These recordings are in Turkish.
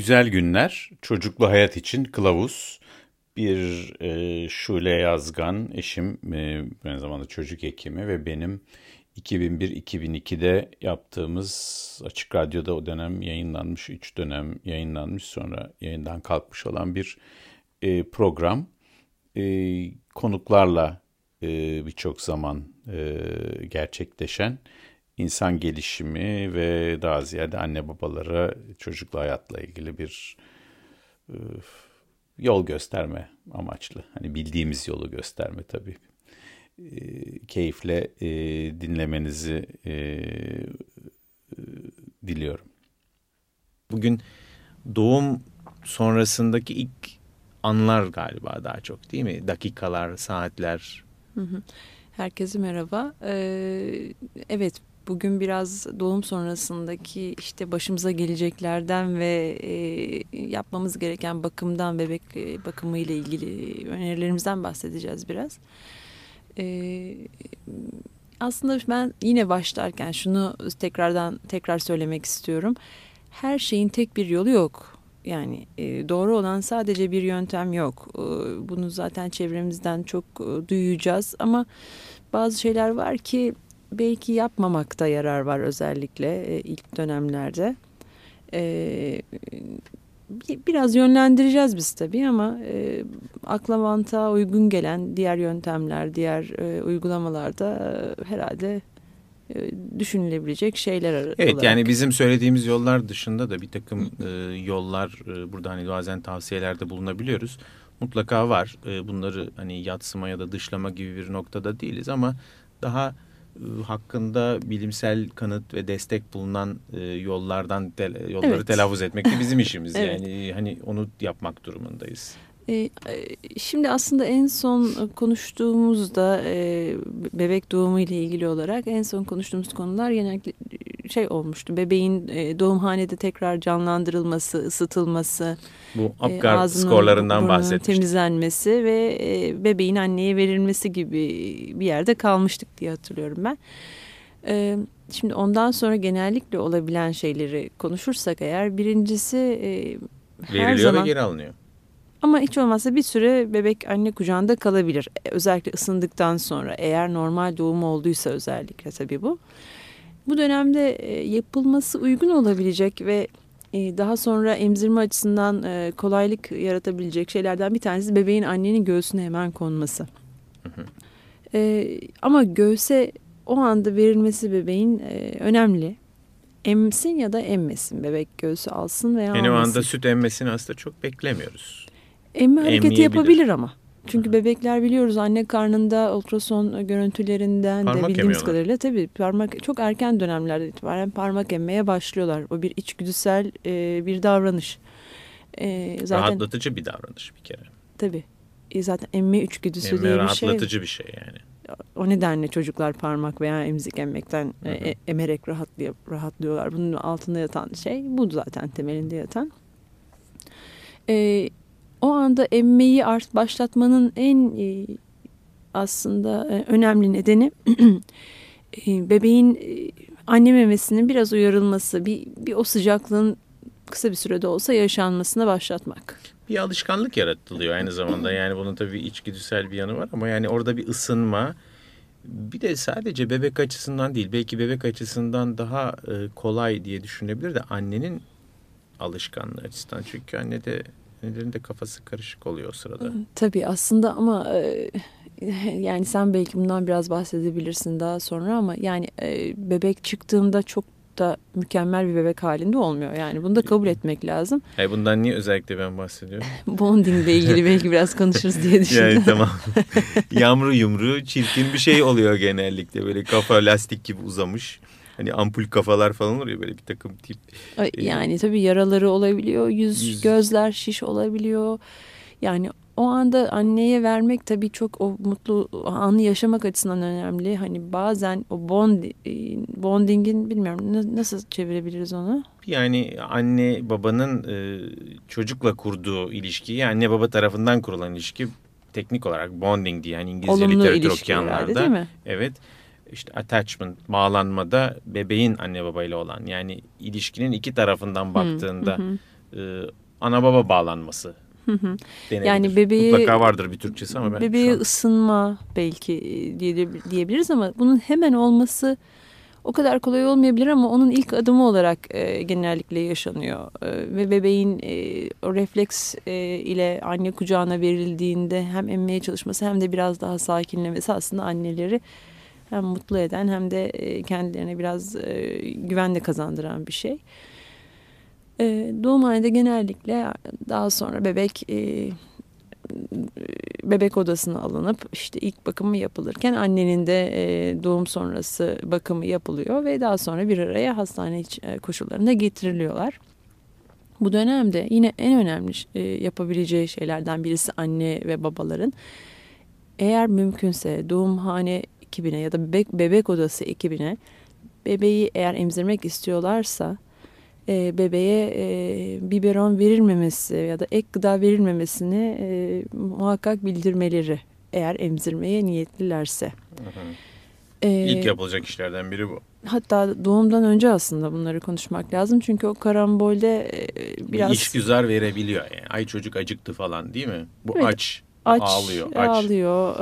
Güzel Günler, Çocuklu Hayat için Kılavuz. Bir e, Şule Yazgan, eşim, e, aynı zamanda çocuk hekimi ve benim 2001-2002'de yaptığımız Açık Radyo'da o dönem yayınlanmış, 3 dönem yayınlanmış sonra yayından kalkmış olan bir e, program. E, konuklarla e, birçok zaman e, gerçekleşen insan gelişimi ve daha ziyade anne babalara çocuklu hayatla ilgili bir e, yol gösterme amaçlı. Hani bildiğimiz yolu gösterme tabii. E, keyifle e, dinlemenizi e, e, diliyorum. Bugün doğum sonrasındaki ilk anlar galiba daha çok değil mi? Dakikalar, saatler. Herkese merhaba. Ee, evet bugün biraz doğum sonrasındaki işte başımıza geleceklerden ve e, yapmamız gereken bakımdan bebek e, bakımı ile ilgili önerilerimizden bahsedeceğiz biraz. E, aslında ben yine başlarken şunu tekrardan tekrar söylemek istiyorum. Her şeyin tek bir yolu yok. Yani e, doğru olan sadece bir yöntem yok. E, bunu zaten çevremizden çok e, duyacağız ama bazı şeyler var ki belki yapmamakta yarar var özellikle e, ilk dönemlerde. E, biraz yönlendireceğiz biz tabii ama e, akla mantığa uygun gelen diğer yöntemler, diğer e, uygulamalarda e, herhalde düşünülebilecek şeyler evet, olarak. Evet yani bizim söylediğimiz yollar dışında da bir takım e, yollar e, burada hani bazen tavsiyelerde bulunabiliyoruz. Mutlaka var. E, bunları hani yatsıma ya da dışlama gibi bir noktada değiliz ama daha hakkında bilimsel kanıt ve destek bulunan e, yollardan yolları evet. telaffuz etmek de bizim işimiz. evet. Yani hani onu yapmak durumundayız. E, e, şimdi aslında en son konuştuğumuzda e, bebek doğumu ile ilgili olarak en son konuştuğumuz konular genellikle şey olmuştu. Bebeğin doğumhanede tekrar canlandırılması, ısıtılması, bu Apgar skorlarından bahsetmiştik. temizlenmesi ve bebeğin anneye verilmesi gibi bir yerde kalmıştık diye hatırlıyorum ben. Şimdi ondan sonra genellikle olabilen şeyleri konuşursak eğer birincisi her Veriliyor zaman... ve geri alınıyor. Ama hiç olmazsa bir süre bebek anne kucağında kalabilir. Özellikle ısındıktan sonra eğer normal doğum olduysa özellikle tabii bu. Bu dönemde e, yapılması uygun olabilecek ve e, daha sonra emzirme açısından e, kolaylık yaratabilecek şeylerden bir tanesi bebeğin annenin göğsüne hemen konması. Ama göğse o anda verilmesi bebeğin önemli. Emsin ya da emmesin bebek göğsü alsın veya yani almasın. o anda süt emmesini aslında çok beklemiyoruz. Emme hareketi yapabilir ama. Çünkü bebekler biliyoruz anne karnında ultrason görüntülerinden parmak de bildiğimiz kadarıyla tabii parmak çok erken dönemlerde itibaren parmak emmeye başlıyorlar. O bir içgüdüsel e, bir davranış. E, zaten, rahatlatıcı bir davranış bir kere. Tabii. E, zaten emme içgüdüsü emme diye bir şey. rahatlatıcı bir şey yani. O nedenle çocuklar parmak veya emzik emmekten e, e, emerek rahatlıyor, rahatlıyorlar. Bunun altında yatan şey bu zaten temelinde yatan. E, o anda emmeyi art başlatmanın en e, aslında e, önemli nedeni e, bebeğin e, anne memesinin biraz uyarılması, bir, bir o sıcaklığın kısa bir sürede olsa yaşanmasına başlatmak. Bir alışkanlık yaratılıyor aynı zamanda. Yani bunun tabii içgüdüsel bir yanı var ama yani orada bir ısınma. Bir de sadece bebek açısından değil belki bebek açısından daha e, kolay diye düşünebilir de annenin alışkanlığı açısından. Çünkü anne de Annelerin de kafası karışık oluyor o sırada. Tabii aslında ama e, yani sen belki bundan biraz bahsedebilirsin daha sonra ama yani e, bebek çıktığında çok da mükemmel bir bebek halinde olmuyor. Yani bunu da kabul etmek lazım. Hayır bundan niye özellikle ben bahsediyorum? Bonding ile ilgili belki biraz konuşuruz diye düşündüm. yani tamam. Yamru yumru çirkin bir şey oluyor genellikle. Böyle kafa lastik gibi uzamış hani ampul kafalar falan oluyor böyle bir takım tip. E, yani tabii yaraları olabiliyor, yüz, yüz gözler şiş olabiliyor. Yani o anda anneye vermek tabii çok o mutlu anı yaşamak açısından önemli. Hani bazen o bond, e, bondingin bilmiyorum nasıl çevirebiliriz onu? Yani anne babanın e, çocukla kurduğu ilişki, yani anne baba tarafından kurulan ilişki teknik olarak bonding diye yani İngilizce Olumlu literatür okuyanlarda. Değil mi? Evet işte attachment, bağlanmada bebeğin anne babayla olan yani ilişkinin iki tarafından baktığında e, ana baba bağlanması denebilir. Yani bebeği mutlaka vardır bir Türkçesi ama ben bebeği an... ısınma belki e, diye, diyebiliriz ama bunun hemen olması o kadar kolay olmayabilir ama onun ilk adımı olarak e, genellikle yaşanıyor. E, ve bebeğin e, o refleks e, ile anne kucağına verildiğinde hem emmeye çalışması hem de biraz daha sakinlemesi aslında anneleri hem mutlu eden hem de e, kendilerine biraz e, güven de kazandıran bir şey. E, doğumhanede genellikle daha sonra bebek bebek odasına alınıp işte ilk bakımı yapılırken annenin de doğum sonrası bakımı yapılıyor ve daha sonra bir araya hastane koşullarında getiriliyorlar. Bu dönemde yine en önemli yapabileceği şeylerden birisi anne ve babaların eğer mümkünse doğumhane ekibine ya da bebek, bebek odası ekibine bebeği eğer emzirmek istiyorlarsa e, bebeğe e, biberon verilmemesi ya da ek gıda verilmemesini e, muhakkak bildirmeleri eğer emzirmeye niyetlilerse. Hı hı. E, İlk yapılacak işlerden biri bu. Hatta doğumdan önce aslında bunları konuşmak lazım. Çünkü o karambolde e, biraz... Bir işgüzar verebiliyor yani. Ay çocuk acıktı falan değil mi? Bu evet, aç, aç, ağlıyor. Aç. Ağlıyor.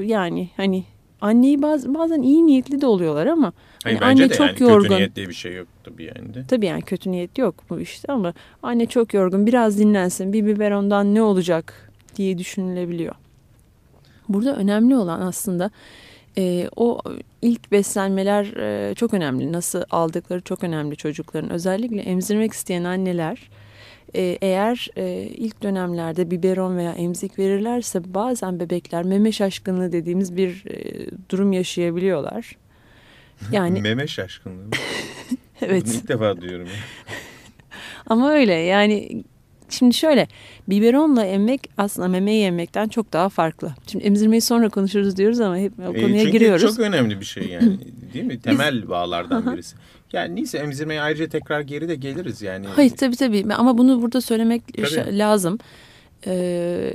Ee, yani hani anneyi baz, bazen iyi niyetli de oluyorlar ama Hayır, hani anne çok yani yorgun. Kötü niyet diye bir şey yok tabii yani de. Tabii yani kötü niyet yok bu işte ama anne çok yorgun biraz dinlensin bir biberondan ne olacak diye düşünülebiliyor. Burada önemli olan aslında e, o ilk beslenmeler e, çok önemli. Nasıl aldıkları çok önemli çocukların. Özellikle emzirmek isteyen anneler e, eğer e, ilk dönemlerde biberon veya emzik verirlerse bazen bebekler meme şaşkınlığı dediğimiz bir e, durum yaşayabiliyorlar. Yani meme şaşkınlığı. evet. Bunu ilk defa duyuyorum. Ama öyle yani şimdi şöyle biberonla emmek aslında memeyi yemekten çok daha farklı. Şimdi emzirmeyi sonra konuşuruz diyoruz ama hep o konuya e, çünkü giriyoruz. Çünkü çok önemli bir şey yani değil mi? Temel Biz... bağlardan birisi. Yani neyse emzirmeye ayrıca tekrar geri de geliriz yani. Hayır tabii tabii ama bunu burada söylemek tabii. lazım. Ee,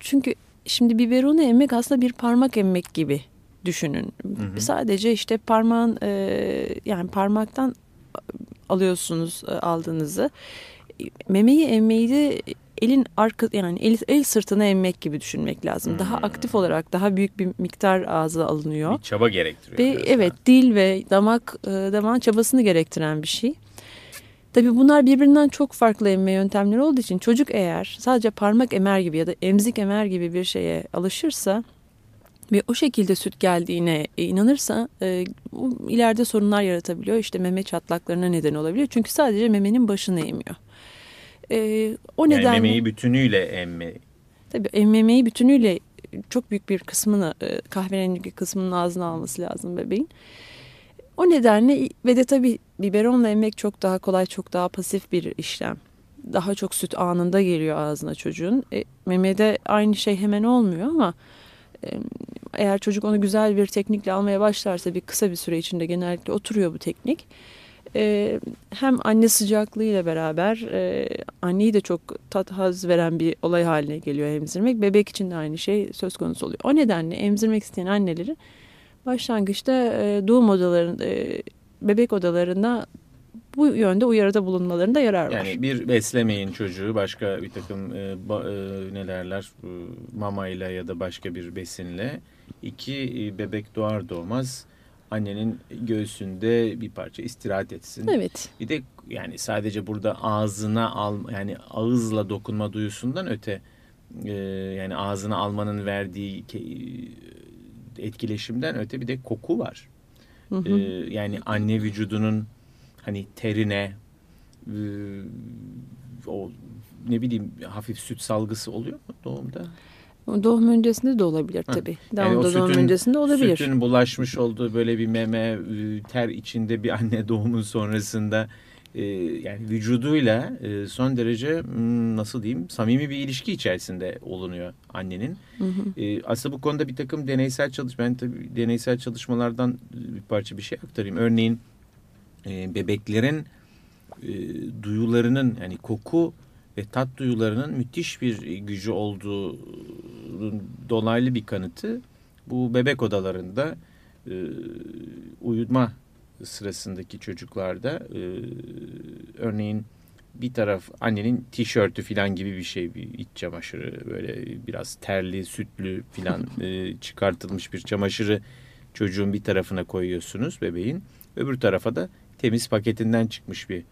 çünkü şimdi biberonu emmek aslında bir parmak emmek gibi düşünün. Hı hı. Sadece işte parmağın e, yani parmaktan alıyorsunuz e, aldığınızı. Memeyi emmeyi de elin arka yani el, el sırtına emmek gibi düşünmek lazım. Hmm. Daha aktif olarak daha büyük bir miktar ağza alınıyor. Bir çaba gerektiriyor. Ve evet dil ve damak e, damağın çabasını gerektiren bir şey. Tabii bunlar birbirinden çok farklı emme yöntemleri olduğu için çocuk eğer sadece parmak emer gibi ya da emzik emer gibi bir şeye alışırsa ve o şekilde süt geldiğine inanırsa e, ileride sorunlar yaratabiliyor. İşte meme çatlaklarına neden olabiliyor. Çünkü sadece memenin başını emiyor. E, o yani nedenle memeyi bütünüyle emme. Tabii emmemeyi bütünüyle çok büyük bir kısmını e, kahverengi kısmının ağzına alması lazım bebeğin. O nedenle ve de tabii biberonla emmek çok daha kolay, çok daha pasif bir işlem. Daha çok süt anında geliyor ağzına çocuğun. E, memede aynı şey hemen olmuyor ama e, eğer çocuk onu güzel bir teknikle almaya başlarsa bir kısa bir süre içinde genellikle oturuyor bu teknik e, hem anne sıcaklığıyla beraber e, anneyi de çok tat haz veren bir olay haline geliyor emzirmek. Bebek için de aynı şey söz konusu oluyor. O nedenle emzirmek isteyen annelerin başlangıçta e, doğum odalarında, e, bebek odalarında bu yönde uyarıda bulunmalarında yarar var. Yani bir beslemeyin çocuğu başka bir takım e, ba, e, ne derler e, mamayla ya da başka bir besinle. İki e, bebek doğar doğmaz annenin göğsünde bir parça istirahat etsin. Evet. Bir de yani sadece burada ağzına al yani ağızla dokunma duyusundan öte e, yani ağzına almanın verdiği etkileşimden öte bir de koku var. Hı hı. E, yani anne vücudunun hani terine e, o ne bileyim hafif süt salgısı oluyor mu doğumda? Doğum öncesinde de olabilir tabii. Yani sütün, doğum öncesinde olabilir. Sütün bulaşmış olduğu böyle bir meme ter içinde bir anne doğumun sonrasında e, yani vücuduyla e, son derece hmm, nasıl diyeyim samimi bir ilişki içerisinde olunuyor annenin. Hı hı. E, aslında bu konuda bir takım deneysel çalışma ben tabii deneysel çalışmalardan bir parça bir şey aktarayım. Örneğin bebeklerin duyularının yani koku ve tat duyularının müthiş bir gücü olduğu dolaylı bir kanıtı bu bebek odalarında e, uyuma sırasındaki çocuklarda e, örneğin bir taraf annenin tişörtü falan gibi bir şey bir iç çamaşırı böyle biraz terli sütlü falan e, çıkartılmış bir çamaşırı çocuğun bir tarafına koyuyorsunuz bebeğin. Öbür tarafa da temiz paketinden çıkmış bir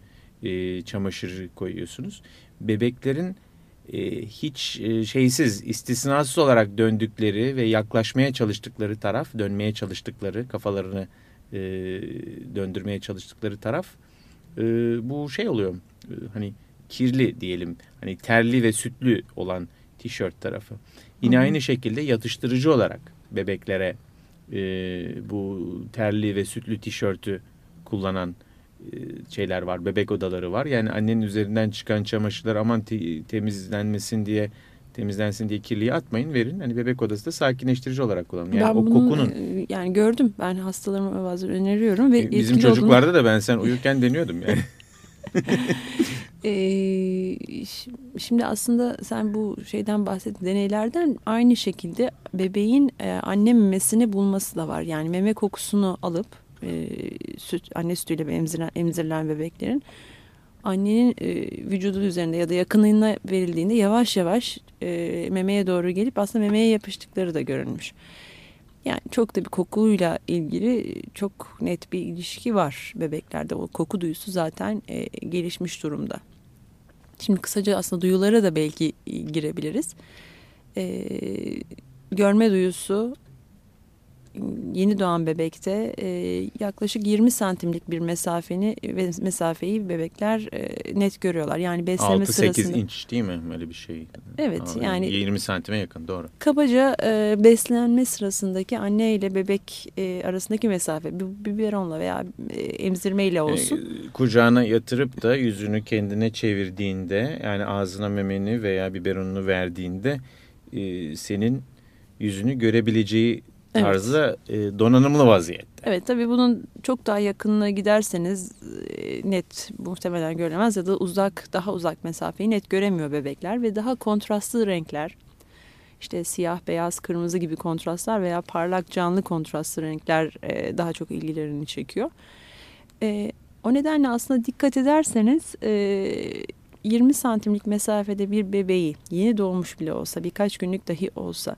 e, çamaşır koyuyorsunuz. Bebeklerin e, hiç e, şeysiz istisnasız olarak döndükleri ve yaklaşmaya çalıştıkları taraf dönmeye çalıştıkları kafalarını e, döndürmeye çalıştıkları taraf e, bu şey oluyor e, hani kirli diyelim hani terli ve sütlü olan tişört tarafı. Yine aynı şekilde yatıştırıcı olarak bebeklere e, bu terli ve sütlü tişörtü kullanan şeyler var. Bebek odaları var. Yani annenin üzerinden çıkan çamaşırlar aman te temizlenmesin diye temizlensin diye kirliye atmayın verin. Hani bebek odası da sakinleştirici olarak kullanın. Yani ben o bunu, kokunun. E, yani gördüm. Ben hastalarıma bazen öneriyorum. ve e, Bizim çocuklarda olduğunu... da ben sen uyurken deniyordum yani. ee, şimdi aslında sen bu şeyden bahsettin deneylerden aynı şekilde bebeğin e, anne memesini bulması da var. Yani meme kokusunu alıp e, süt anne sütüyle emzirilen, emzirilen bebeklerin annenin e, vücudu üzerinde ya da yakınlığına verildiğinde yavaş yavaş e, memeye doğru gelip aslında memeye yapıştıkları da görülmüş. Yani çok da bir kokuyla ilgili çok net bir ilişki var bebeklerde. O koku duyusu zaten e, gelişmiş durumda. Şimdi kısaca aslında duyulara da belki girebiliriz. E, görme duyusu yeni doğan bebekte e, yaklaşık 20 santimlik bir mesafeni ve mesafeyi bebekler e, net görüyorlar. Yani besleme 6, sırasında. 6-8 inç değil mi öyle bir şey? Evet Aa, yani 20 santime yakın doğru. Kabaca e, beslenme sırasındaki anne ile bebek e, arasındaki mesafe biberonla veya e, emzirmeyle olsun. E, kucağına yatırıp da yüzünü kendine çevirdiğinde yani ağzına memeni veya biberonunu verdiğinde e, senin yüzünü görebileceği evet. e, donanımlı vaziyette. Evet tabii bunun çok daha yakınına giderseniz e, net muhtemelen göremez ya da uzak daha uzak mesafeyi net göremiyor bebekler ve daha kontrastlı renkler işte siyah, beyaz, kırmızı gibi kontrastlar veya parlak canlı kontrastlı renkler e, daha çok ilgilerini çekiyor. E, o nedenle aslında dikkat ederseniz e, 20 santimlik mesafede bir bebeği yeni doğmuş bile olsa birkaç günlük dahi olsa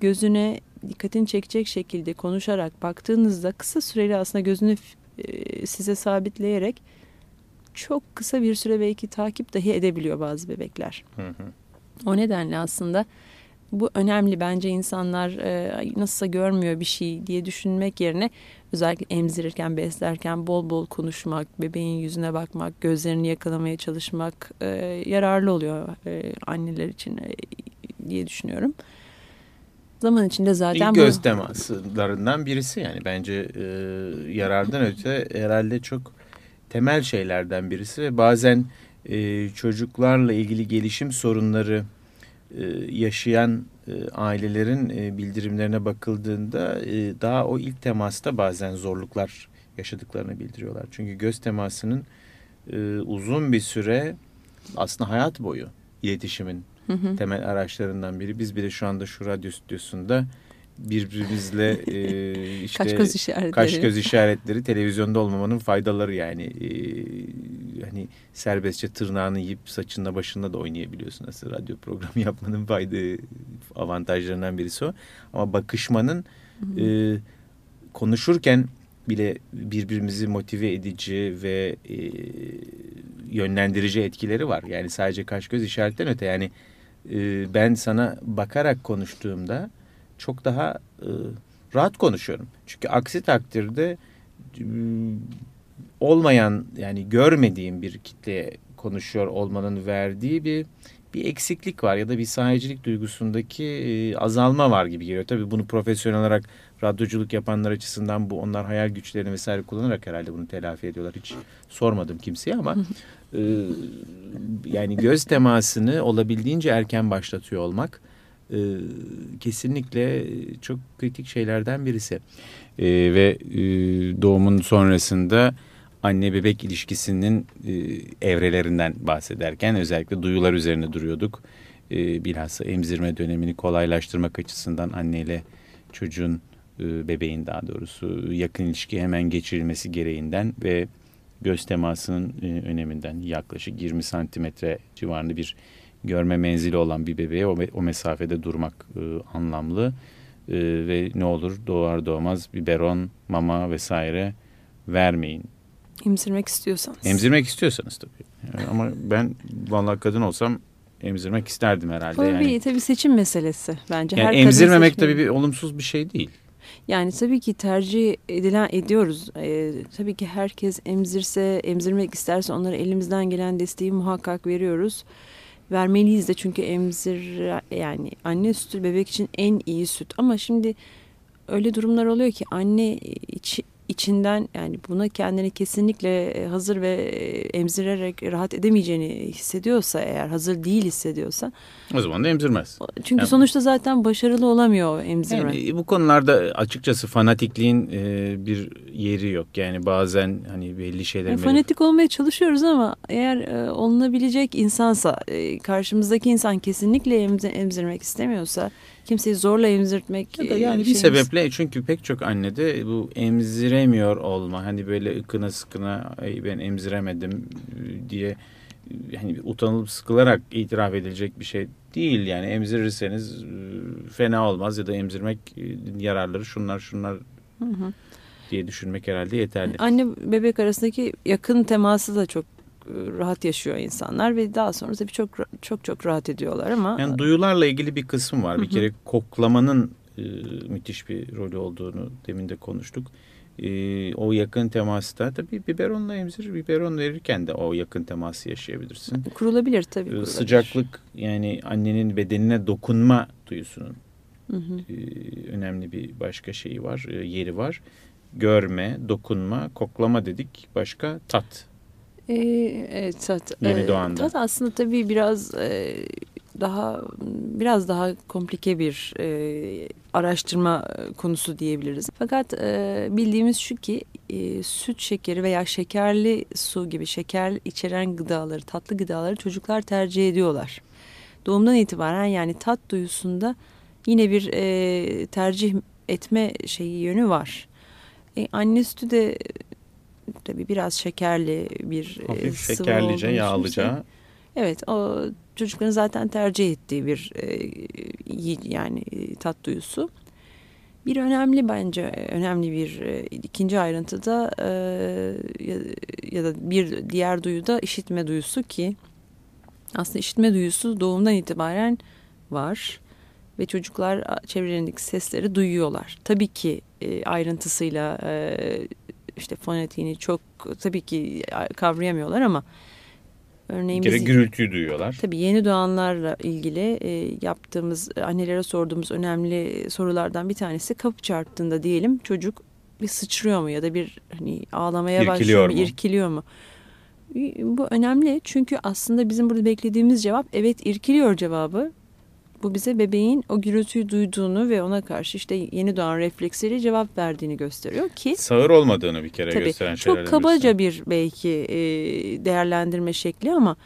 gözüne dikkatini çekecek şekilde konuşarak baktığınızda kısa süreli aslında gözünü e, size sabitleyerek çok kısa bir süre belki takip dahi edebiliyor bazı bebekler. Hı hı. O nedenle aslında bu önemli bence insanlar e, nasılsa görmüyor bir şey diye düşünmek yerine özellikle emzirirken beslerken bol bol konuşmak, bebeğin yüzüne bakmak, gözlerini yakalamaya çalışmak e, yararlı oluyor e, anneler için e, diye düşünüyorum. Zaman içinde zaten İlk göz bu... temaslarından birisi yani bence e, yarardan öte herhalde çok temel şeylerden birisi ve bazen e, çocuklarla ilgili gelişim sorunları e, yaşayan e, ailelerin e, bildirimlerine bakıldığında e, daha o ilk temasta bazen zorluklar yaşadıklarını bildiriyorlar. Çünkü göz temasının e, uzun bir süre aslında hayat boyu iletişimin hı hı. temel araçlarından biri. Biz bile şu anda şu radyo stüdyosunda birbirimizle e, işte kaş göz işaretleri. kaş göz işaretleri televizyonda olmamanın faydaları yani e, hani serbestçe tırnağını yiyip saçında başında da oynayabiliyorsun aslında radyo programı yapmanın fayda avantajlarından birisi o ama bakışmanın hı hı. E, konuşurken bile birbirimizi motive edici ve e, yönlendirici etkileri var yani sadece kaş göz işaretten öte yani e, ben sana bakarak konuştuğumda çok daha e, rahat konuşuyorum. Çünkü aksi takdirde e, olmayan yani görmediğim bir kitleye konuşuyor olmanın verdiği bir bir eksiklik var ya da bir sahicilik duygusundaki e, azalma var gibi geliyor. Tabii bunu profesyonel olarak radyoculuk yapanlar açısından bu onlar hayal güçlerini vesaire kullanarak herhalde bunu telafi ediyorlar. Hiç sormadım kimseye ama e, yani göz temasını olabildiğince erken başlatıyor olmak e, kesinlikle çok kritik şeylerden birisi. E, ve e, doğumun sonrasında anne bebek ilişkisinin e, evrelerinden bahsederken özellikle duyular üzerine duruyorduk. E, bilhassa emzirme dönemini kolaylaştırmak açısından anneyle çocuğun e, bebeğin daha doğrusu yakın ilişki hemen geçirilmesi gereğinden ve göz temasının e, öneminden yaklaşık 20 santimetre civarında bir görme menzili olan bir bebeğe o, o mesafede durmak e, anlamlı. E, ve ne olur doğar doğmaz biberon, mama vesaire vermeyin. Emzirmek istiyorsanız. Emzirmek istiyorsanız tabii. Yani ama ben vallahi kadın olsam emzirmek isterdim herhalde. Bu yani. tabii seçim meselesi bence. Yani Her emzirmemek tabii bir olumsuz bir şey değil. Yani tabii ki tercih edilen ediyoruz. Ee, tabii ki herkes emzirse, emzirmek isterse onlara elimizden gelen desteği muhakkak veriyoruz. Vermeliyiz de çünkü emzir yani anne sütü bebek için en iyi süt. Ama şimdi öyle durumlar oluyor ki anne içi, içinden yani buna kendini kesinlikle e, hazır ve e, emzirerek rahat edemeyeceğini hissediyorsa eğer hazır değil hissediyorsa o zaman da emzirmez. Çünkü yani, sonuçta zaten başarılı olamıyor emzirme. Yani bu konularda açıkçası fanatikliğin e, bir yeri yok. Yani bazen hani belli şeyler... Yani fanatik olmaya çalışıyoruz ama eğer e, olunabilecek insansa e, karşımızdaki insan kesinlikle emzir, emzirmek istemiyorsa kimseyi zorla emzirtmek... Ya da yani bir şeyimiz... sebeple çünkü pek çok annede bu emziremiyor olma hani böyle ıkına sıkına ben emziremedim diye hani utanılıp sıkılarak itiraf edilecek bir şey değil yani emzirirseniz fena olmaz ya da emzirmek yararları şunlar şunlar hı hı. diye düşünmek herhalde yeterli. Anne bebek arasındaki yakın teması da çok rahat yaşıyor insanlar ve daha sonra tabii çok çok çok rahat ediyorlar ama yani duyularla ilgili bir kısım var. Bir kere koklamanın e, müthiş bir rolü olduğunu demin de konuştuk. E, o yakın temasta tabii biberonla emzir, biberon verirken de o yakın teması yaşayabilirsin. Kurulabilir tabii. Kurulabilir. Sıcaklık yani annenin bedenine dokunma duyusunun hı hı. E, önemli bir başka şeyi var, e, yeri var. Görme, dokunma, koklama dedik. Başka tat. Ee, evet tat. Yeni ee, doğanda. Tat aslında tabii biraz e, daha biraz daha komplike bir e, araştırma konusu diyebiliriz. Fakat e, bildiğimiz şu ki e, süt şekeri veya şekerli su gibi şeker içeren gıdaları, tatlı gıdaları çocuklar tercih ediyorlar. Doğumdan itibaren yani tat duyusunda yine bir e, tercih etme şeyi yönü var. E, anne sütü de tabii biraz şekerli bir Hafif e, sıvı şekerlice, yağlıca. Evet, o çocukların zaten tercih ettiği bir e, yani e, tat duyusu. Bir önemli bence önemli bir e, ikinci ayrıntıda e, ya, ya da bir diğer duyu da işitme duyusu ki aslında işitme duyusu doğumdan itibaren var ve çocuklar çevrelerindeki sesleri duyuyorlar. Tabii ki e, ayrıntısıyla e, işte fonetiğini çok tabii ki kavrayamıyorlar ama Örneğin bir kere biz, gürültüyü duyuyorlar. Tabii yeni doğanlarla ilgili e, yaptığımız, annelere sorduğumuz önemli sorulardan bir tanesi kapı çarptığında diyelim çocuk bir sıçrıyor mu ya da bir hani ağlamaya irkiliyor başlıyor mu, mu, irkiliyor mu? Bu önemli çünkü aslında bizim burada beklediğimiz cevap evet irkiliyor cevabı. Bu bize bebeğin o gürültüyü duyduğunu ve ona karşı işte yeni doğan refleksiyle cevap verdiğini gösteriyor ki... Sağır olmadığını bir kere tabii, gösteren şeyler. Çok kabaca bir belki e, değerlendirme şekli ama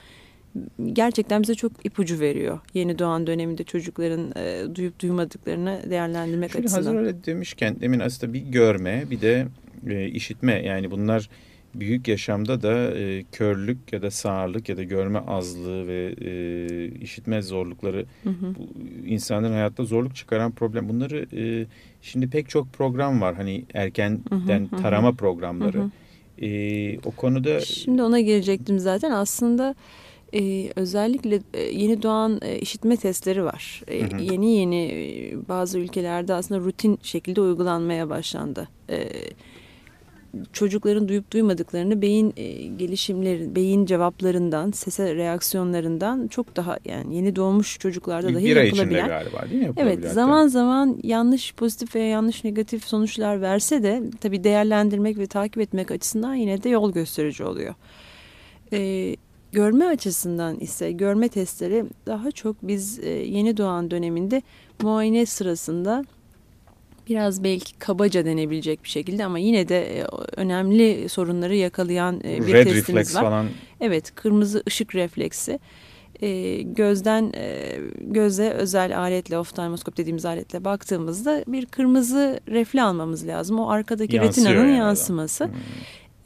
gerçekten bize çok ipucu veriyor. Yeni doğan döneminde çocukların e, duyup duymadıklarını değerlendirmek Şöyle açısından. Hazır öyle demişken demin aslında bir görme bir de e, işitme yani bunlar büyük yaşamda da e, körlük ya da sağırlık ya da görme azlığı ve e, işitme zorlukları hı hı. Bu, insanların hayatta zorluk çıkaran problem. Bunları e, şimdi pek çok program var hani erkenden hı hı, tarama hı. programları. Hı hı. E, o konuda şimdi ona gelecektim zaten aslında. Ee, özellikle e, yeni doğan e, işitme testleri var. E, hı hı. Yeni yeni e, bazı ülkelerde aslında rutin şekilde uygulanmaya başlandı. E, çocukların duyup duymadıklarını beyin e, gelişimleri, beyin cevaplarından, sese reaksiyonlarından çok daha yani yeni doğmuş çocuklarda dahi bir yapılabilen. galiba değil mi? Evet zaman zaman yanlış pozitif veya yanlış negatif sonuçlar verse de tabii değerlendirmek ve takip etmek açısından yine de yol gösterici oluyor. Ee, görme açısından ise görme testleri daha çok biz e, yeni doğan döneminde muayene sırasında biraz belki kabaca denebilecek bir şekilde ama yine de e, önemli sorunları yakalayan e, bir Red testimiz var. Falan. Evet, kırmızı ışık refleksi. E, gözden göze özel aletle oftalmoskop dediğimiz aletle baktığımızda bir kırmızı refle almamız lazım. O arkadaki Yansıyor retinanın yani yansıması. Hmm.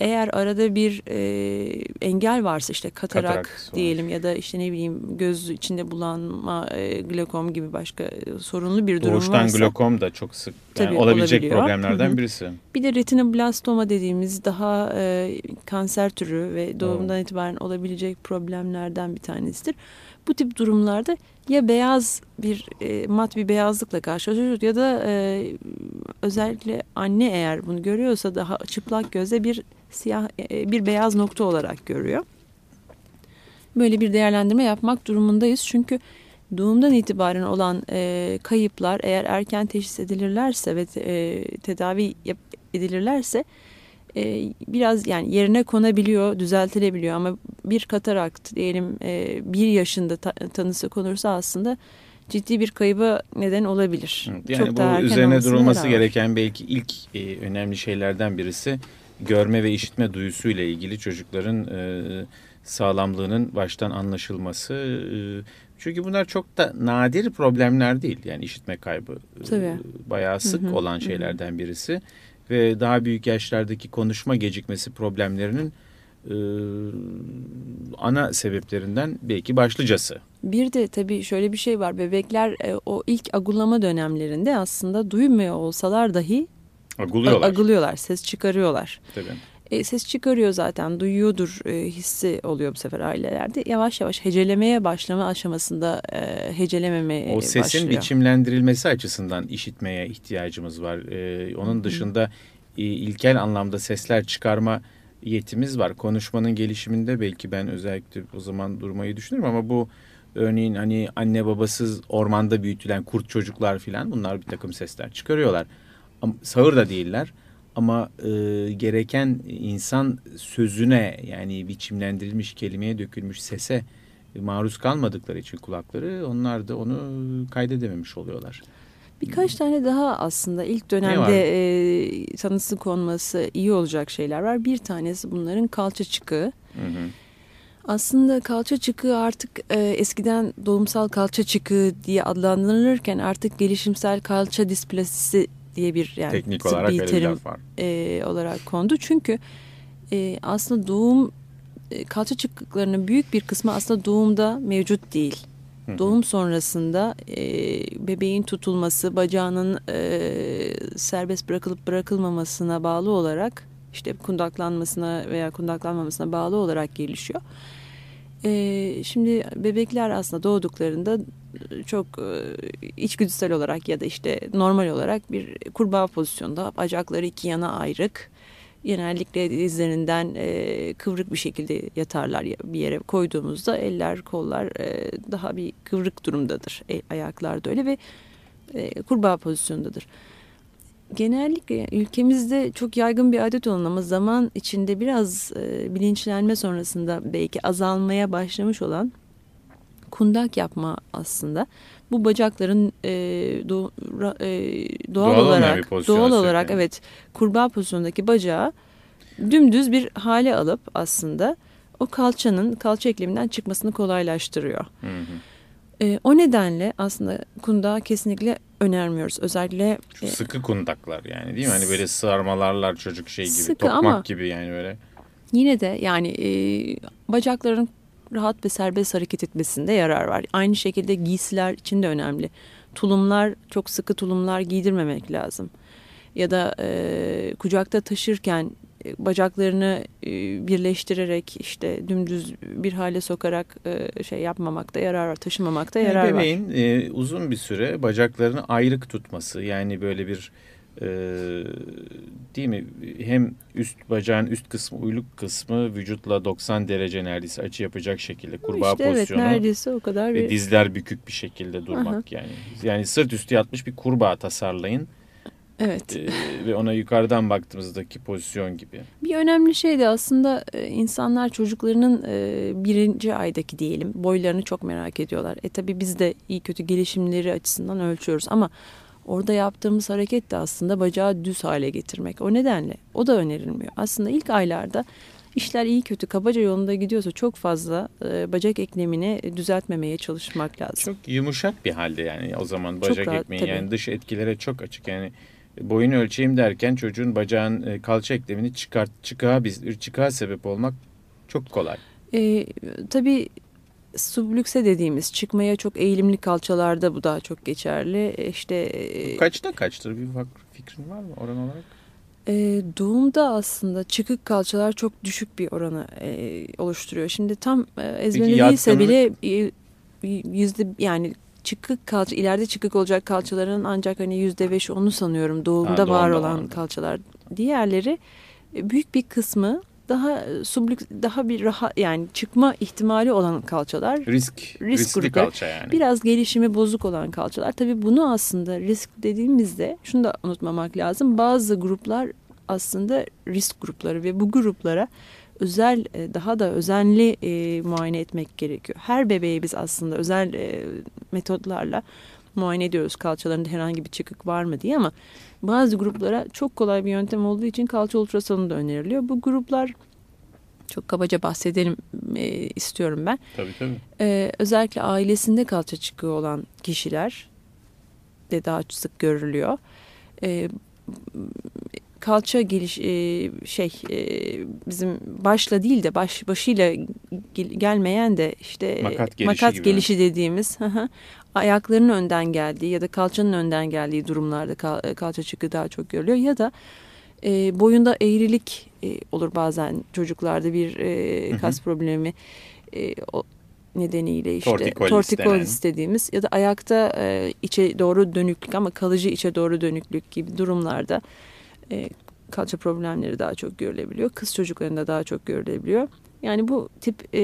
Eğer arada bir e, engel varsa işte katarak, Katarak diyelim ya da işte ne bileyim göz içinde bulanma, e, glokom gibi başka e, sorunlu bir durum Doğuştan varsa. glokom da çok sık yani Tabii, olabilecek olabiliyor. problemlerden Hı hı. birisi. Bir de retinoblastoma dediğimiz daha e, kanser türü ve doğumdan itibaren olabilecek problemlerden bir tanesidir. Bu tip durumlarda ya beyaz bir e, mat bir beyazlıkla karşılaşıyoruz ya da e, özellikle anne eğer bunu görüyorsa daha çıplak gözle bir siyah e, bir beyaz nokta olarak görüyor. Böyle bir değerlendirme yapmak durumundayız çünkü doğumdan itibaren olan e, kayıplar eğer erken teşhis edilirlerse ve e, tedavi yap, edilirlerse e, biraz yani yerine konabiliyor, düzeltilebiliyor ama bir katarakt diyelim e, bir yaşında ta, tanısı konursa aslında ciddi bir kayıba neden olabilir. Yani Çok bu üzerine durulması gereken belki ilk e, önemli şeylerden birisi görme ve işitme duyusuyla ilgili çocukların e, sağlamlığının baştan anlaşılması. E, çünkü bunlar çok da nadir problemler değil. Yani işitme kaybı e, Tabii. bayağı sık Hı hı, olan hı. şeylerden birisi ve daha büyük yaşlardaki konuşma gecikmesi problemlerinin e, ana sebeplerinden belki başlıcası. Bir de tabii şöyle bir şey var. Bebekler e, o ilk agulama dönemlerinde aslında duymuyor olsalar dahi Aguluyorlar. agılıyorlar, ses çıkarıyorlar. Tabii. E, ses çıkarıyor zaten, duyuyordur e, hissi oluyor bu sefer ailelerde. Yavaş yavaş hecelemeye başlama aşamasında e, hecelememe O sesin başlıyor. biçimlendirilmesi açısından işitmeye ihtiyacımız var. Ee, onun dışında e, ilkel anlamda sesler çıkarma yetimiz var. Konuşmanın gelişiminde belki ben özellikle o zaman durmayı düşünürüm ama bu örneğin hani anne babasız ormanda büyütülen kurt çocuklar filan bunlar bir takım sesler çıkarıyorlar. Ama sağır da değiller. Ama e, gereken insan sözüne yani biçimlendirilmiş kelimeye dökülmüş sese maruz kalmadıkları için kulakları onlar da onu kaydedememiş oluyorlar. Birkaç tane daha aslında ilk dönemde e, tanısı konması iyi olacak şeyler var. Bir tanesi bunların kalça çıkığı. Hı hı. Aslında kalça çıkığı artık e, eskiden doğumsal kalça çıkığı diye adlandırılırken artık gelişimsel kalça displasisi diye bir yani Teknik olarak bir terim var. e, olarak kondu. Çünkü e, aslında doğum e, kalça çıkıklarının büyük bir kısmı aslında doğumda mevcut değil. Hı hı. Doğum sonrasında e, bebeğin tutulması, bacağının e, serbest bırakılıp bırakılmamasına bağlı olarak işte kundaklanmasına veya kundaklanmamasına bağlı olarak gelişiyor. E, şimdi bebekler aslında doğduklarında çok e, içgüdüsel olarak ya da işte normal olarak bir kurbağa pozisyonda bacakları iki yana ayrık. Genellikle dizlerinden e, kıvrık bir şekilde yatarlar ya- bir yere koyduğumuzda eller kollar e, daha bir kıvrık durumdadır. Ayaklar da öyle ve kurbağa pozisyondadır. Genellikle ülkemizde çok yaygın bir adet olan ama zaman içinde biraz e, bilinçlenme sonrasında belki azalmaya başlamış olan kundak yapma aslında. Bu bacakların e, do- ra- e, doğal, Doğal olarak doğal olarak yani. evet kurbağa pozisyondaki bacağı dümdüz bir hale alıp aslında o kalçanın kalça ekleminden çıkmasını kolaylaştırıyor. Hı hı. E, o nedenle aslında kundağı kesinlikle önermiyoruz. Özellikle Şu e, sıkı kundaklar yani değil mi? Hani böyle sarmalarlar çocuk şey gibi, Sıkı tokmak ama- gibi yani böyle. Yine de yani e, bacakların rahat ve serbest hareket etmesinde yarar var. Aynı şekilde giysiler için de önemli. Tulumlar çok sıkı tulumlar giydirmemek lazım. Ya da e, kucakta taşırken e, bacaklarını e, birleştirerek işte dümdüz bir hale sokarak e, şey yapmamakta yarar var, taşımamakta yarar var. bebeğin e, uzun bir süre bacaklarını ayrık tutması yani böyle bir e, değil mi hem üst bacağın üst kısmı uyluk kısmı vücutla 90 derece neredeyse açı yapacak şekilde kurbağa işte evet pozisyonu neredeyse o kadar ve bir dizler bükük bir şekilde durmak yani yani sırt üstü yatmış bir kurbağa tasarlayın evet. e, ve ona yukarıdan baktığımızdaki pozisyon gibi. Bir önemli şey de aslında e, insanlar çocuklarının e, birinci aydaki diyelim boylarını çok merak ediyorlar. E tabi biz de iyi kötü gelişimleri açısından ölçüyoruz ama orada yaptığımız hareket de aslında bacağı düz hale getirmek. O nedenle o da önerilmiyor. Aslında ilk aylarda işler iyi kötü kabaca yolunda gidiyorsa çok fazla e, bacak eklemini düzeltmemeye çalışmak lazım. Çok yumuşak bir halde yani o zaman Çok bacak rahat, ekmeği tabii. yani dış etkilere çok açık yani boyun ölçeyim derken çocuğun bacağın e, kalça eklemini çıkart çıkığa bir çıkığa sebep olmak çok kolay. E, tabii sublükse dediğimiz çıkmaya çok eğilimli kalçalarda bu daha çok geçerli. E, işte e, kaçta kaçtır bir fikrin var mı oran olarak? E, doğumda aslında çıkık kalçalar çok düşük bir oranı e, oluşturuyor. Şimdi tam e, ezberinde değilse bile e, yüzde yani çıkık kalça ileride çıkık olacak kalçaların ancak hani yüzde beş onu sanıyorum doğumda ha, var olan kalçalar. Diğerleri e, büyük bir kısmı daha e, sublük daha bir rahat yani çıkma ihtimali olan kalçalar. Risk, risk riskli grupları. kalça yani. Biraz gelişimi bozuk olan kalçalar. Tabii bunu aslında risk dediğimizde şunu da unutmamak lazım. Bazı gruplar aslında risk grupları ve bu gruplara özel e, daha da özenli e, muayene etmek gerekiyor. Her bebeği biz aslında özel e, metotlarla muayene ediyoruz kalçalarında herhangi bir çıkık var mı diye ama bazı gruplara çok kolay bir yöntem olduğu için kalça ultrasonu da öneriliyor. Bu gruplar çok kabaca bahsedelim e, istiyorum ben. Tabii tabii. E, özellikle ailesinde kalça çıkığı olan kişiler de daha sık görülüyor. E, kalça geliş e, şey e, bizim başla değil de baş başıyla gelmeyen de işte makat gelişi, makat gelişi dediğimiz ayaklarının önden geldiği ya da kalçanın önden geldiği durumlarda kal, kalça çıkı daha çok görülüyor ya da e, boyunda eğrilik e, olur bazen çocuklarda bir e, kas problemi e, o, nedeniyle işte tortikolis, tortikolis dediğimiz ya da ayakta e, içe doğru dönüklük ama kalıcı içe doğru dönüklük gibi durumlarda e, kalça problemleri daha çok görülebiliyor. Kız çocuklarında daha çok görülebiliyor. Yani bu tip e,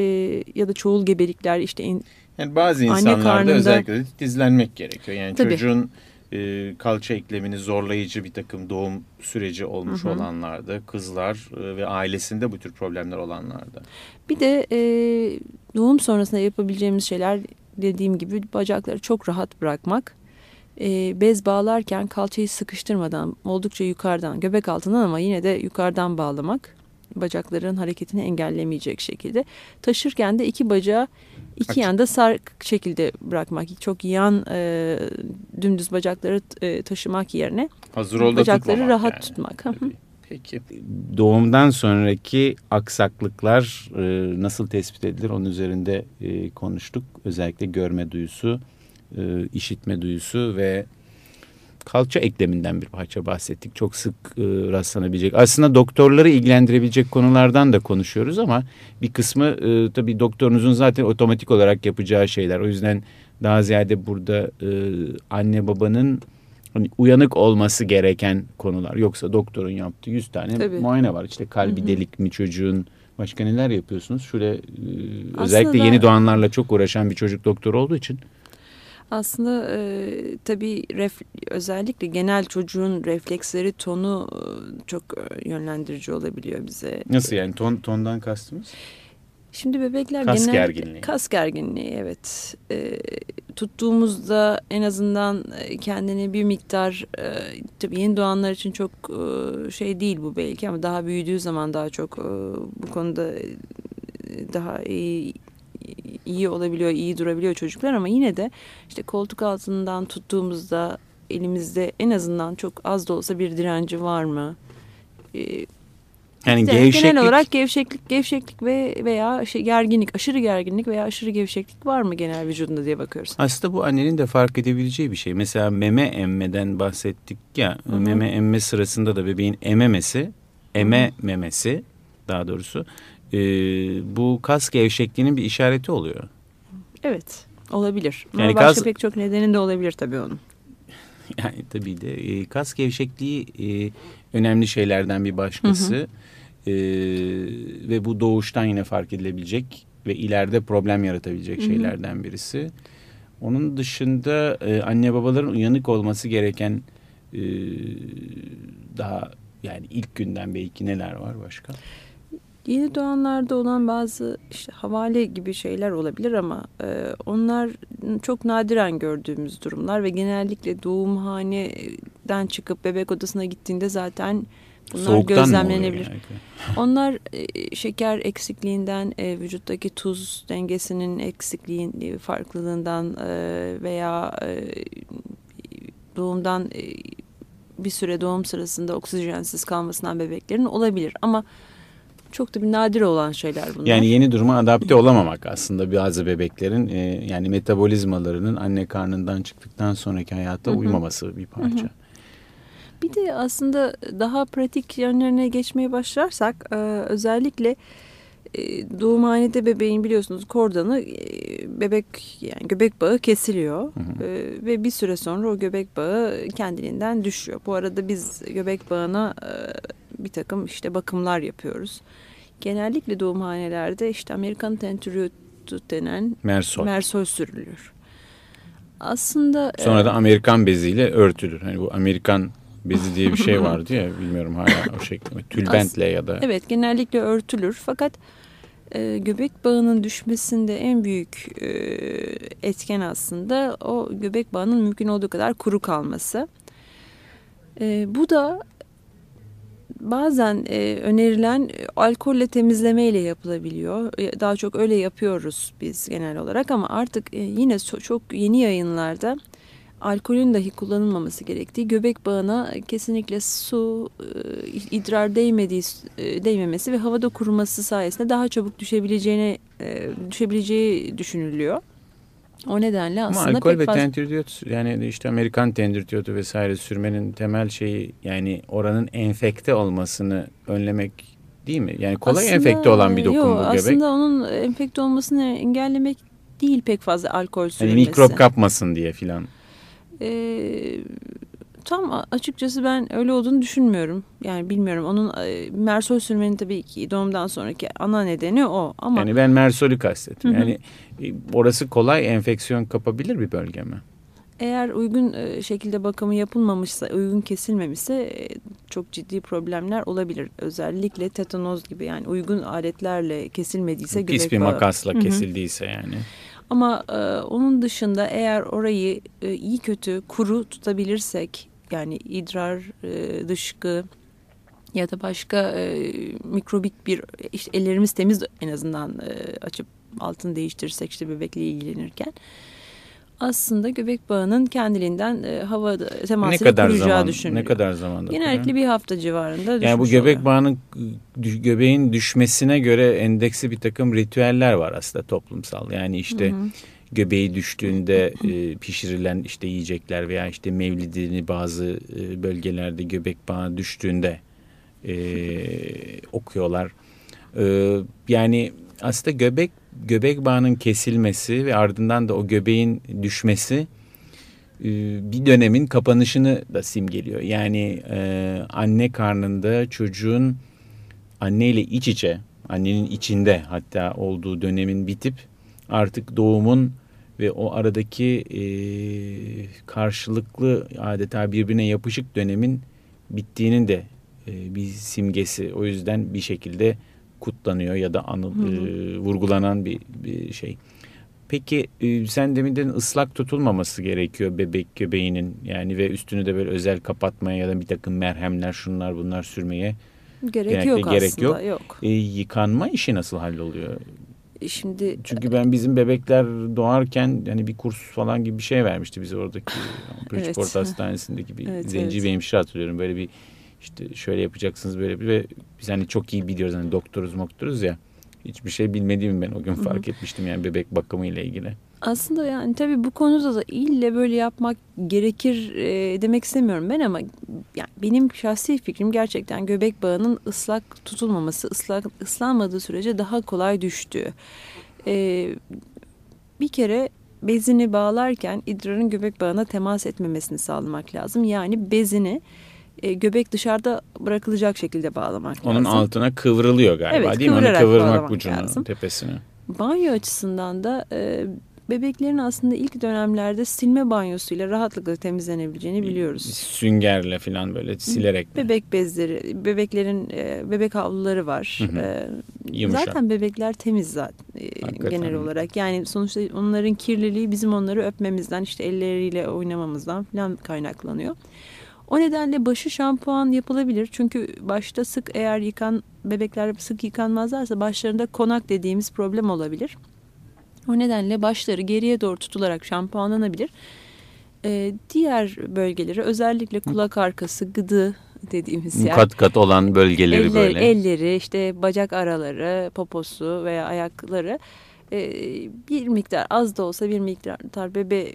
ya da çoğul gebelikler işte in, yani bazı insanlarda karnında, özellikle dizlenmek gerekiyor. Yani tabii. çocuğun e, kalça eklemini zorlayıcı bir takım doğum süreci olmuş hı hı. olanlarda, kızlar e, ve ailesinde bu tür problemler olanlarda. Bir de e, doğum sonrasında yapabileceğimiz şeyler dediğim gibi bacakları çok rahat bırakmak e, bez bağlarken kalçayı sıkıştırmadan oldukça yukarıdan göbek altından ama yine de yukarıdan bağlamak bacakların hareketini engellemeyecek şekilde taşırken de iki bacağı iki yanda sark şekilde bırakmak çok yan e, dümdüz bacakları e, taşımak yerine Hazır bacakları rahat yani. tutmak. Peki. Doğumdan sonraki aksaklıklar e, nasıl tespit edilir? Onun üzerinde e, konuştuk. Özellikle görme duyusu, e, işitme duyusu ve kalça ekleminden bir parça bahsettik. Çok sık e, rastlanabilecek. Aslında doktorları ilgilendirebilecek konulardan da konuşuyoruz ama bir kısmı e, tabii doktorunuzun zaten otomatik olarak yapacağı şeyler. O yüzden daha ziyade burada e, anne babanın hani uyanık olması gereken konular. Yoksa doktorun yaptığı 100 tane tabii. muayene var. İşte kalbi hı hı. delik mi çocuğun başka neler yapıyorsunuz? Şöyle e, özellikle yeni doğanlarla çok uğraşan bir çocuk doktor olduğu için aslında e, tabii ref, özellikle genel çocuğun refleksleri tonu e, çok e, yönlendirici olabiliyor bize. Nasıl yani ton tondan kastımız? Şimdi bebekler kas genel gerginliği. kas gerginliği evet. E, tuttuğumuzda en azından e, kendini bir miktar e, tabii yeni doğanlar için çok e, şey değil bu belki ama daha büyüdüğü zaman daha çok e, bu konuda daha iyi iyi olabiliyor, iyi durabiliyor çocuklar ama yine de işte koltuk altından tuttuğumuzda elimizde en azından çok az da olsa bir direnci var mı? Ee, yani gevşeklik... Genel olarak gevşeklik, gevşeklik ve veya şey, gerginlik, aşırı gerginlik veya aşırı gevşeklik var mı genel vücudunda diye bakıyoruz. Aslında bu annenin de fark edebileceği bir şey. Mesela meme emmeden bahsettik ya. Hı -hı. Meme emme sırasında da bebeğin ememesi, eme memesi daha doğrusu e, bu kas gevşekliğinin bir işareti oluyor. Evet olabilir. Ama yani başka kas... pek çok nedeni de olabilir tabii onun. Yani tabii de e, kas gevşekliği e, önemli şeylerden bir başkası. Hı hı. E, ve bu doğuştan yine fark edilebilecek ve ileride problem yaratabilecek hı hı. şeylerden birisi. Onun dışında e, anne babaların uyanık olması gereken e, daha yani ilk günden belki neler var başka? Yeni doğanlarda olan bazı işte havale gibi şeyler olabilir ama e, onlar çok nadiren gördüğümüz durumlar ve genellikle doğumhaneden çıkıp bebek odasına gittiğinde zaten bunlar Soğuktan gözlemlenebilir. Onlar e, şeker eksikliğinden, e, vücuttaki tuz dengesinin eksikliğin e, farklılığından e, veya e, doğumdan e, bir süre doğum sırasında oksijensiz kalmasından bebeklerin olabilir. Ama çok da bir nadir olan şeyler bunlar. Yani yeni duruma adapte olamamak aslında bazı bebeklerin e, yani metabolizmalarının anne karnından çıktıktan sonraki hayata Hı -hı. uymaması bir parça. Hı -hı. Bir de aslında daha pratik yönlerine geçmeye başlarsak e, özellikle e, doğumhanede bebeğin biliyorsunuz kordanı e, bebek yani göbek bağı kesiliyor hı hı. ve bir süre sonra o göbek bağı kendiliğinden düşüyor. Bu arada biz göbek bağına bir takım işte bakımlar yapıyoruz. Genellikle doğumhanelerde işte Amerikan tentürüyotu denen mersol. mersol sürülür. Aslında sonra da Amerikan beziyle örtülür. Hani bu Amerikan bezi diye bir şey vardı ya bilmiyorum hala o şekilde tülbentle ya da. Evet genellikle örtülür fakat e, göbek bağının düşmesinde en büyük e, etken aslında o göbek bağının mümkün olduğu kadar kuru kalması. E, bu da bazen e, önerilen e, alkolle temizleme ile yapılabiliyor. E, daha çok öyle yapıyoruz biz genel olarak ama artık e, yine so çok yeni yayınlarda alkolün dahi kullanılmaması gerektiği göbek bağına kesinlikle su, e, idrar değmediği, değmemesi ve havada kuruması sayesinde daha çabuk düşebileceğine düşebileceği düşünülüyor. O nedenle aslında Ama alkol pek ve fazla... tendürdiyot yani işte Amerikan tendürdiyotu vesaire sürmenin temel şeyi yani oranın enfekte olmasını önlemek değil mi? Yani kolay aslında, enfekte olan bir dokun yok, bu göbek. Aslında onun enfekte olmasını engellemek değil pek fazla alkol sürmesi. Yani mikrop kapmasın diye filan. Ee, tam açıkçası ben öyle olduğunu düşünmüyorum. Yani bilmiyorum. Onun e, mersol sürmenin tabii ki doğumdan sonraki ana nedeni o. Ama yani ben mersolü kastettim. Yani e, orası kolay enfeksiyon kapabilir bir bölge mi? Eğer uygun e, şekilde bakımı yapılmamışsa, uygun kesilmemişse çok ciddi problemler olabilir. Özellikle tetanoz gibi yani uygun aletlerle kesilmediyse Pis bir makasla kesildiyse yani. Ama e, onun dışında eğer orayı e, iyi kötü kuru tutabilirsek yani idrar, e, dışkı ya da başka e, mikrobik bir işte ellerimiz temiz en azından e, açıp altını değiştirirsek işte bebekle ilgilenirken aslında göbek bağının kendiliğinden e, havada temasıyla ne kadar kuruyacağı zaman, düşünülüyor. Ne kadar zamanda? Genellikle bir hafta civarında Yani bu göbek oluyor. bağının göbeğin düşmesine göre endeksi bir takım ritüeller var aslında toplumsal. Yani işte hı hı. Göbeği düştüğünde e, pişirilen işte yiyecekler veya işte mevlidini bazı e, bölgelerde göbek bağı düştüğünde e, okuyorlar. E, yani aslında göbek göbek bağının kesilmesi ve ardından da o göbeğin düşmesi e, bir dönemin kapanışını da simgeliyor. Yani e, anne karnında çocuğun anneyle iç içe, annenin içinde hatta olduğu dönemin bitip artık doğumun ve o aradaki e, karşılıklı adeta birbirine yapışık dönemin bittiğinin de e, bir simgesi. O yüzden bir şekilde kutlanıyor ya da anıl, E, vurgulanan bir, bir şey. Peki e, sen demin dedin ıslak tutulmaması gerekiyor bebek göbeğinin yani ve üstünü de böyle özel kapatmaya ya da bir takım merhemler şunlar bunlar sürmeye gerek yok gerek aslında yok. yok. E, yıkanma işi nasıl halloluyor? E, şimdi çünkü ben bizim bebekler doğarken yani bir kurs falan gibi bir şey vermişti bize oradaki Bridgeport evet. Hastanesi'ndeki bir evet, zenci evet. bir hemşire hatırlıyorum böyle bir işte şöyle yapacaksınız böyle bir ve biz hani çok iyi biliyoruz hani doktoruz moktoruz ya hiçbir şey bilmediğimi ben o gün fark etmiştim yani bebek bakımı ile ilgili. Aslında yani tabii bu konuda da ille böyle yapmak gerekir e, demek istemiyorum ben ama yani benim şahsi fikrim gerçekten göbek bağının ıslak tutulmaması, ıslak ıslanmadığı sürece daha kolay düştüğü. E, bir kere bezini bağlarken idrarın göbek bağına temas etmemesini sağlamak lazım. Yani bezini e, göbek dışarıda bırakılacak şekilde bağlamak Onun lazım. Onun altına kıvrılıyor galiba evet, değil mi? Onu kıvırmak ucunu lazım. tepesini. Banyo açısından da e, bebeklerin aslında ilk dönemlerde silme banyosuyla rahatlıkla temizlenebileceğini biliyoruz. Süngerle falan böyle silerek. Bebek bezleri, bebeklerin e, bebek havluları var. Hı hı. E, zaten bebekler temiz zaten e, genel olarak. Yani sonuçta onların kirliliği bizim onları öpmemizden, işte elleriyle oynamamızdan falan kaynaklanıyor. O nedenle başı şampuan yapılabilir. Çünkü başta sık eğer yıkan bebekler sık yıkanmazlarsa başlarında konak dediğimiz problem olabilir. O nedenle başları geriye doğru tutularak şampuanlanabilir. E, diğer bölgeleri özellikle kulak arkası, gıdı dediğimiz yer. Kat kat olan bölgeleri Elle, böyle. Elleri, işte bacak araları, poposu veya ayakları e, bir miktar az da olsa bir miktar bebe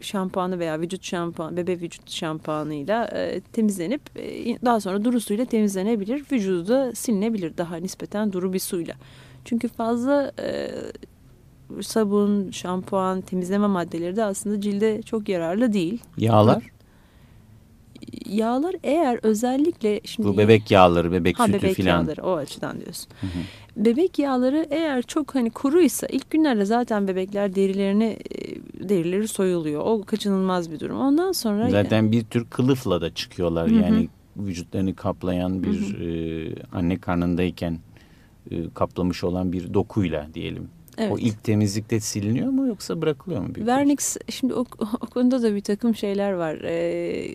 şampuanı veya vücut şampuanı, bebe vücut şampuanıyla e, temizlenip e, daha sonra duru suyla temizlenebilir. Vücudu da silinebilir daha nispeten duru bir suyla. Çünkü fazla e, sabun, şampuan, temizleme maddeleri de aslında cilde çok yararlı değil. Yağlar? Yağlar eğer özellikle şimdi Bu bebek yağları, bebek ha, sütü bebek filan. yağları o açıdan diyorsun. Hı hı. Bebek yağları eğer çok hani kuruysa ilk günlerde zaten bebekler derilerini derileri soyuluyor. O kaçınılmaz bir durum. Ondan sonra zaten bir tür kılıfla da çıkıyorlar. Hı hı. Yani vücutlarını kaplayan bir hı hı. E, anne karnındayken e, kaplamış olan bir dokuyla diyelim. Evet. O ilk temizlikte siliniyor mu yoksa bırakılıyor mu? Vernix şimdi o, o konuda da bir takım şeyler var. Ee,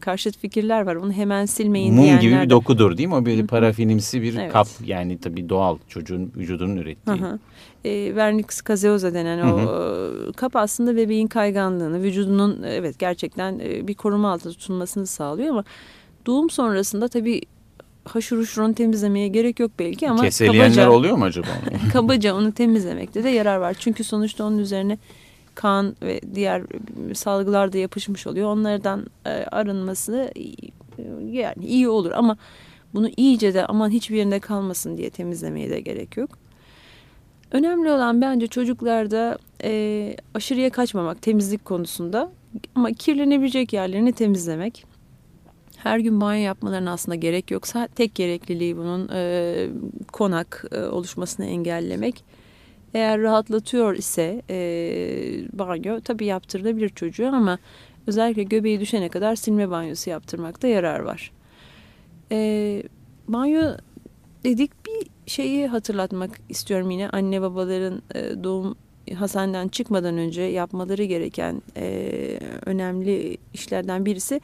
karşıt fikirler var. Onu hemen silmeyin Mum diyenler. gibi bir dokudur değil mi? O böyle parafinimsi bir evet. kap. Yani tabii doğal çocuğun vücudunun ürettiği. Hı hı. E, Vernix caseosa denen o hı hı. kap aslında bebeğin kayganlığını, vücudunun evet gerçekten bir koruma altında tutulmasını sağlıyor ama doğum sonrasında tabii haşır uşur onu temizlemeye gerek yok belki ama Keseleyenler kabaca, oluyor mu acaba? kabaca onu temizlemekte de yarar var. Çünkü sonuçta onun üzerine kan ve diğer salgılar da yapışmış oluyor. Onlardan e, arınması yani iyi olur ama bunu iyice de aman hiçbir yerinde kalmasın diye temizlemeye de gerek yok. Önemli olan bence çocuklarda e, aşırıya kaçmamak temizlik konusunda ama kirlenebilecek yerlerini temizlemek. Her gün banyo yapmalarına aslında gerek yoksa tek gerekliliği bunun e, konak e, oluşmasını engellemek. Eğer rahatlatıyor ise e, banyo tabii yaptırılabilir çocuğu ama özellikle göbeği düşene kadar silme banyosu yaptırmakta yarar var. E, banyo dedik bir şeyi hatırlatmak istiyorum yine anne babaların e, doğum hastaneden çıkmadan önce yapmaları gereken e, önemli işlerden birisi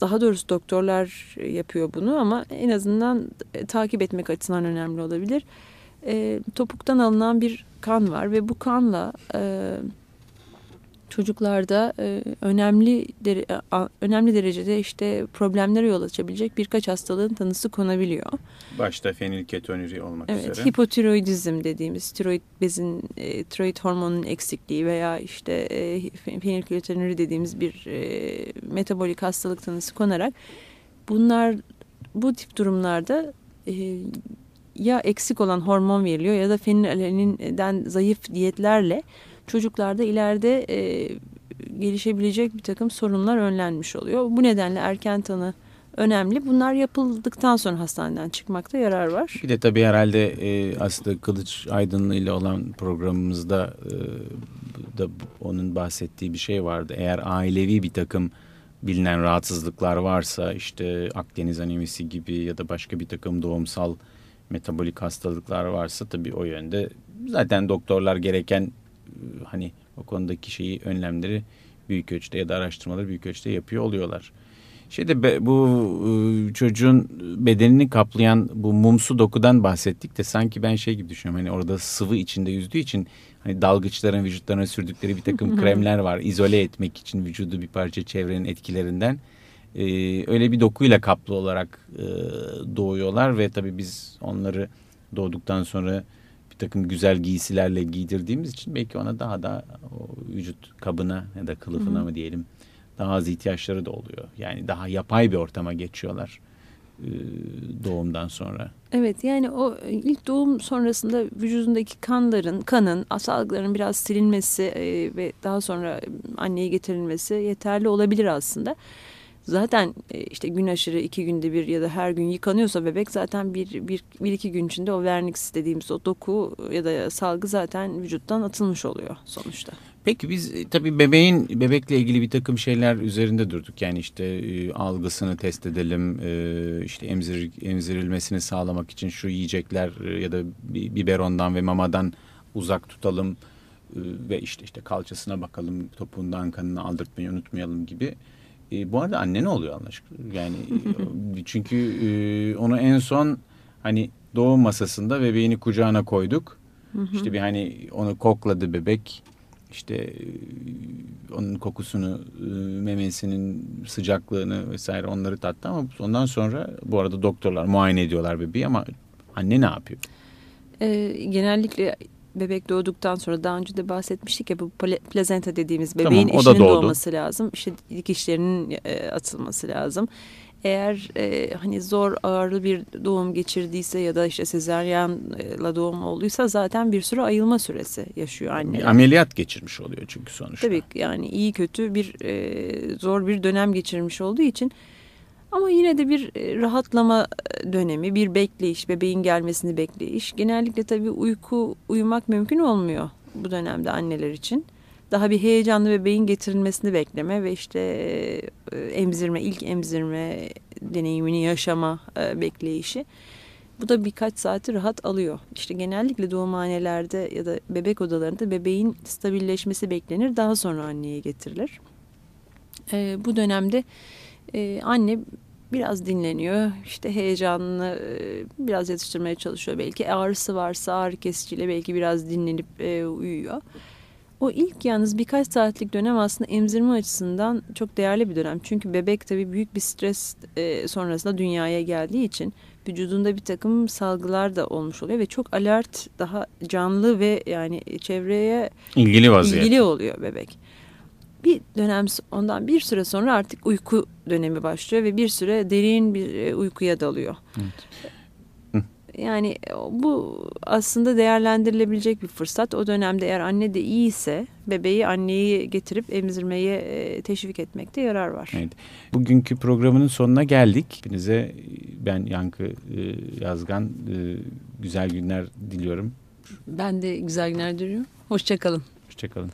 daha doğrusu doktorlar yapıyor bunu ama en azından e, takip etmek açısından önemli olabilir. E, topuktan alınan bir kan var ve bu kanla e, çocuklarda e, önemli dere, a, önemli derecede işte problemlere yol açabilecek birkaç hastalığın tanısı konabiliyor. Başta fenilketonuri olmak evet, üzere. Hipotiroidizm dediğimiz tiroid bezin e, tiroid hormonunun eksikliği veya işte e, fenilketonuri dediğimiz bir e, metabolik hastalık tanısı konarak bunlar bu tip durumlarda e, ya eksik olan hormon veriliyor ya da fenilalanin'den zayıf diyetlerle çocuklarda ileride e, gelişebilecek bir takım sorunlar önlenmiş oluyor. Bu nedenle erken tanı önemli. Bunlar yapıldıktan sonra hastaneden çıkmakta yarar var. Bir de tabii herhalde e, aslında Kılıç Aydınlı ile olan programımızda e, da onun bahsettiği bir şey vardı. Eğer ailevi bir takım bilinen rahatsızlıklar varsa işte Akdeniz anemisi gibi ya da başka bir takım doğumsal metabolik hastalıklar varsa tabii o yönde zaten doktorlar gereken hani o konudaki şeyi önlemleri büyük ölçüde ya da araştırmaları büyük ölçüde yapıyor oluyorlar. Şeyde be, bu ıı, çocuğun bedenini kaplayan bu mumsu dokudan bahsettik de sanki ben şey gibi düşünüyorum. Hani orada sıvı içinde yüzdüğü için hani dalgıçların vücutlarına sürdükleri bir takım kremler var. izole etmek için vücudu bir parça çevrenin etkilerinden. Ee, öyle bir dokuyla kaplı olarak e, doğuyorlar ve tabii biz onları doğduktan sonra takım güzel giysilerle giydirdiğimiz için belki ona daha da o vücut kabına ya da kılıfına Hı -hı. mı diyelim daha az ihtiyaçları da oluyor. Yani daha yapay bir ortama geçiyorlar doğumdan sonra. Evet yani o ilk doğum sonrasında vücudundaki kanların, kanın, salgıların biraz silinmesi ve daha sonra anneye getirilmesi yeterli olabilir aslında. Zaten e, işte gün aşırı iki günde bir ya da her gün yıkanıyorsa bebek zaten bir, bir, bir iki gün içinde o vernix dediğimiz o doku ya da salgı zaten vücuttan atılmış oluyor sonuçta. Peki biz e, tabii bebeğin bebekle ilgili bir takım şeyler üzerinde durduk. Yani işte e, algısını test edelim, işte emzir, emzirilmesini sağlamak için şu yiyecekler ya da biberondan ve mamadan uzak tutalım ve işte işte kalçasına bakalım, topuğundan kanını aldırtmayı unutmayalım gibi. E, bu arada anne ne oluyor Allah aşkına? Yani e, çünkü e, onu en son hani doğum masasında bebeğini kucağına koyduk. İşte bir hani onu kokladı bebek işte e, onun kokusunu, e, memesinin sıcaklığını vesaire onları tattı ama ondan sonra bu arada doktorlar muayene ediyorlar bebeği ama anne ne yapıyor? E, genellikle bebek doğduktan sonra daha önce de bahsetmiştik ya bu plazenta dediğimiz bebeğin tamam, eşinin doğması lazım. İşte dikişlerinin e, atılması lazım. Eğer e, hani zor ağırlı bir doğum geçirdiyse ya da işte sezaryenla doğum olduysa zaten bir süre ayılma süresi yaşıyor anne. Bir ameliyat geçirmiş oluyor çünkü sonuçta. Tabii yani iyi kötü bir e, zor bir dönem geçirmiş olduğu için ama yine de bir e, rahatlama e, dönemi, bir bekleyiş, bebeğin gelmesini bekleyiş. Genellikle tabii uyku uyumak mümkün olmuyor bu dönemde anneler için. Daha bir heyecanlı bebeğin getirilmesini bekleme ve işte e, emzirme, ilk emzirme deneyimini yaşama bekleyişi. Bu da birkaç saati rahat alıyor. İşte genellikle doğumhanelerde ya da bebek odalarında bebeğin stabilleşmesi beklenir. Daha sonra anneye getirilir. Bu dönemde ee, anne biraz dinleniyor. İşte heyecanını e, biraz yatıştırmaya çalışıyor. Belki ağrısı varsa ağrı kesiciyle belki biraz dinlenip e, uyuyor. O ilk yalnız birkaç saatlik dönem aslında emzirme açısından çok değerli bir dönem. Çünkü bebek tabii büyük bir stres e, sonrasında dünyaya geldiği için vücudunda bir takım salgılar da olmuş oluyor ve çok alert, daha canlı ve yani çevreye ilgili vaziyette. ilgili oluyor bebek bir dönem ondan bir süre sonra artık uyku dönemi başlıyor ve bir süre derin bir e, uykuya dalıyor. Evet. Yani e, bu aslında değerlendirilebilecek bir fırsat. O dönemde eğer anne de iyiyse bebeği anneyi getirip emzirmeye e, teşvik etmekte yarar var. Evet. Bugünkü programının sonuna geldik. Hepinize ben Yankı Yazgan güzel günler diliyorum. Ben de güzel günler diliyorum. Hoşçakalın. Hoşçakalın.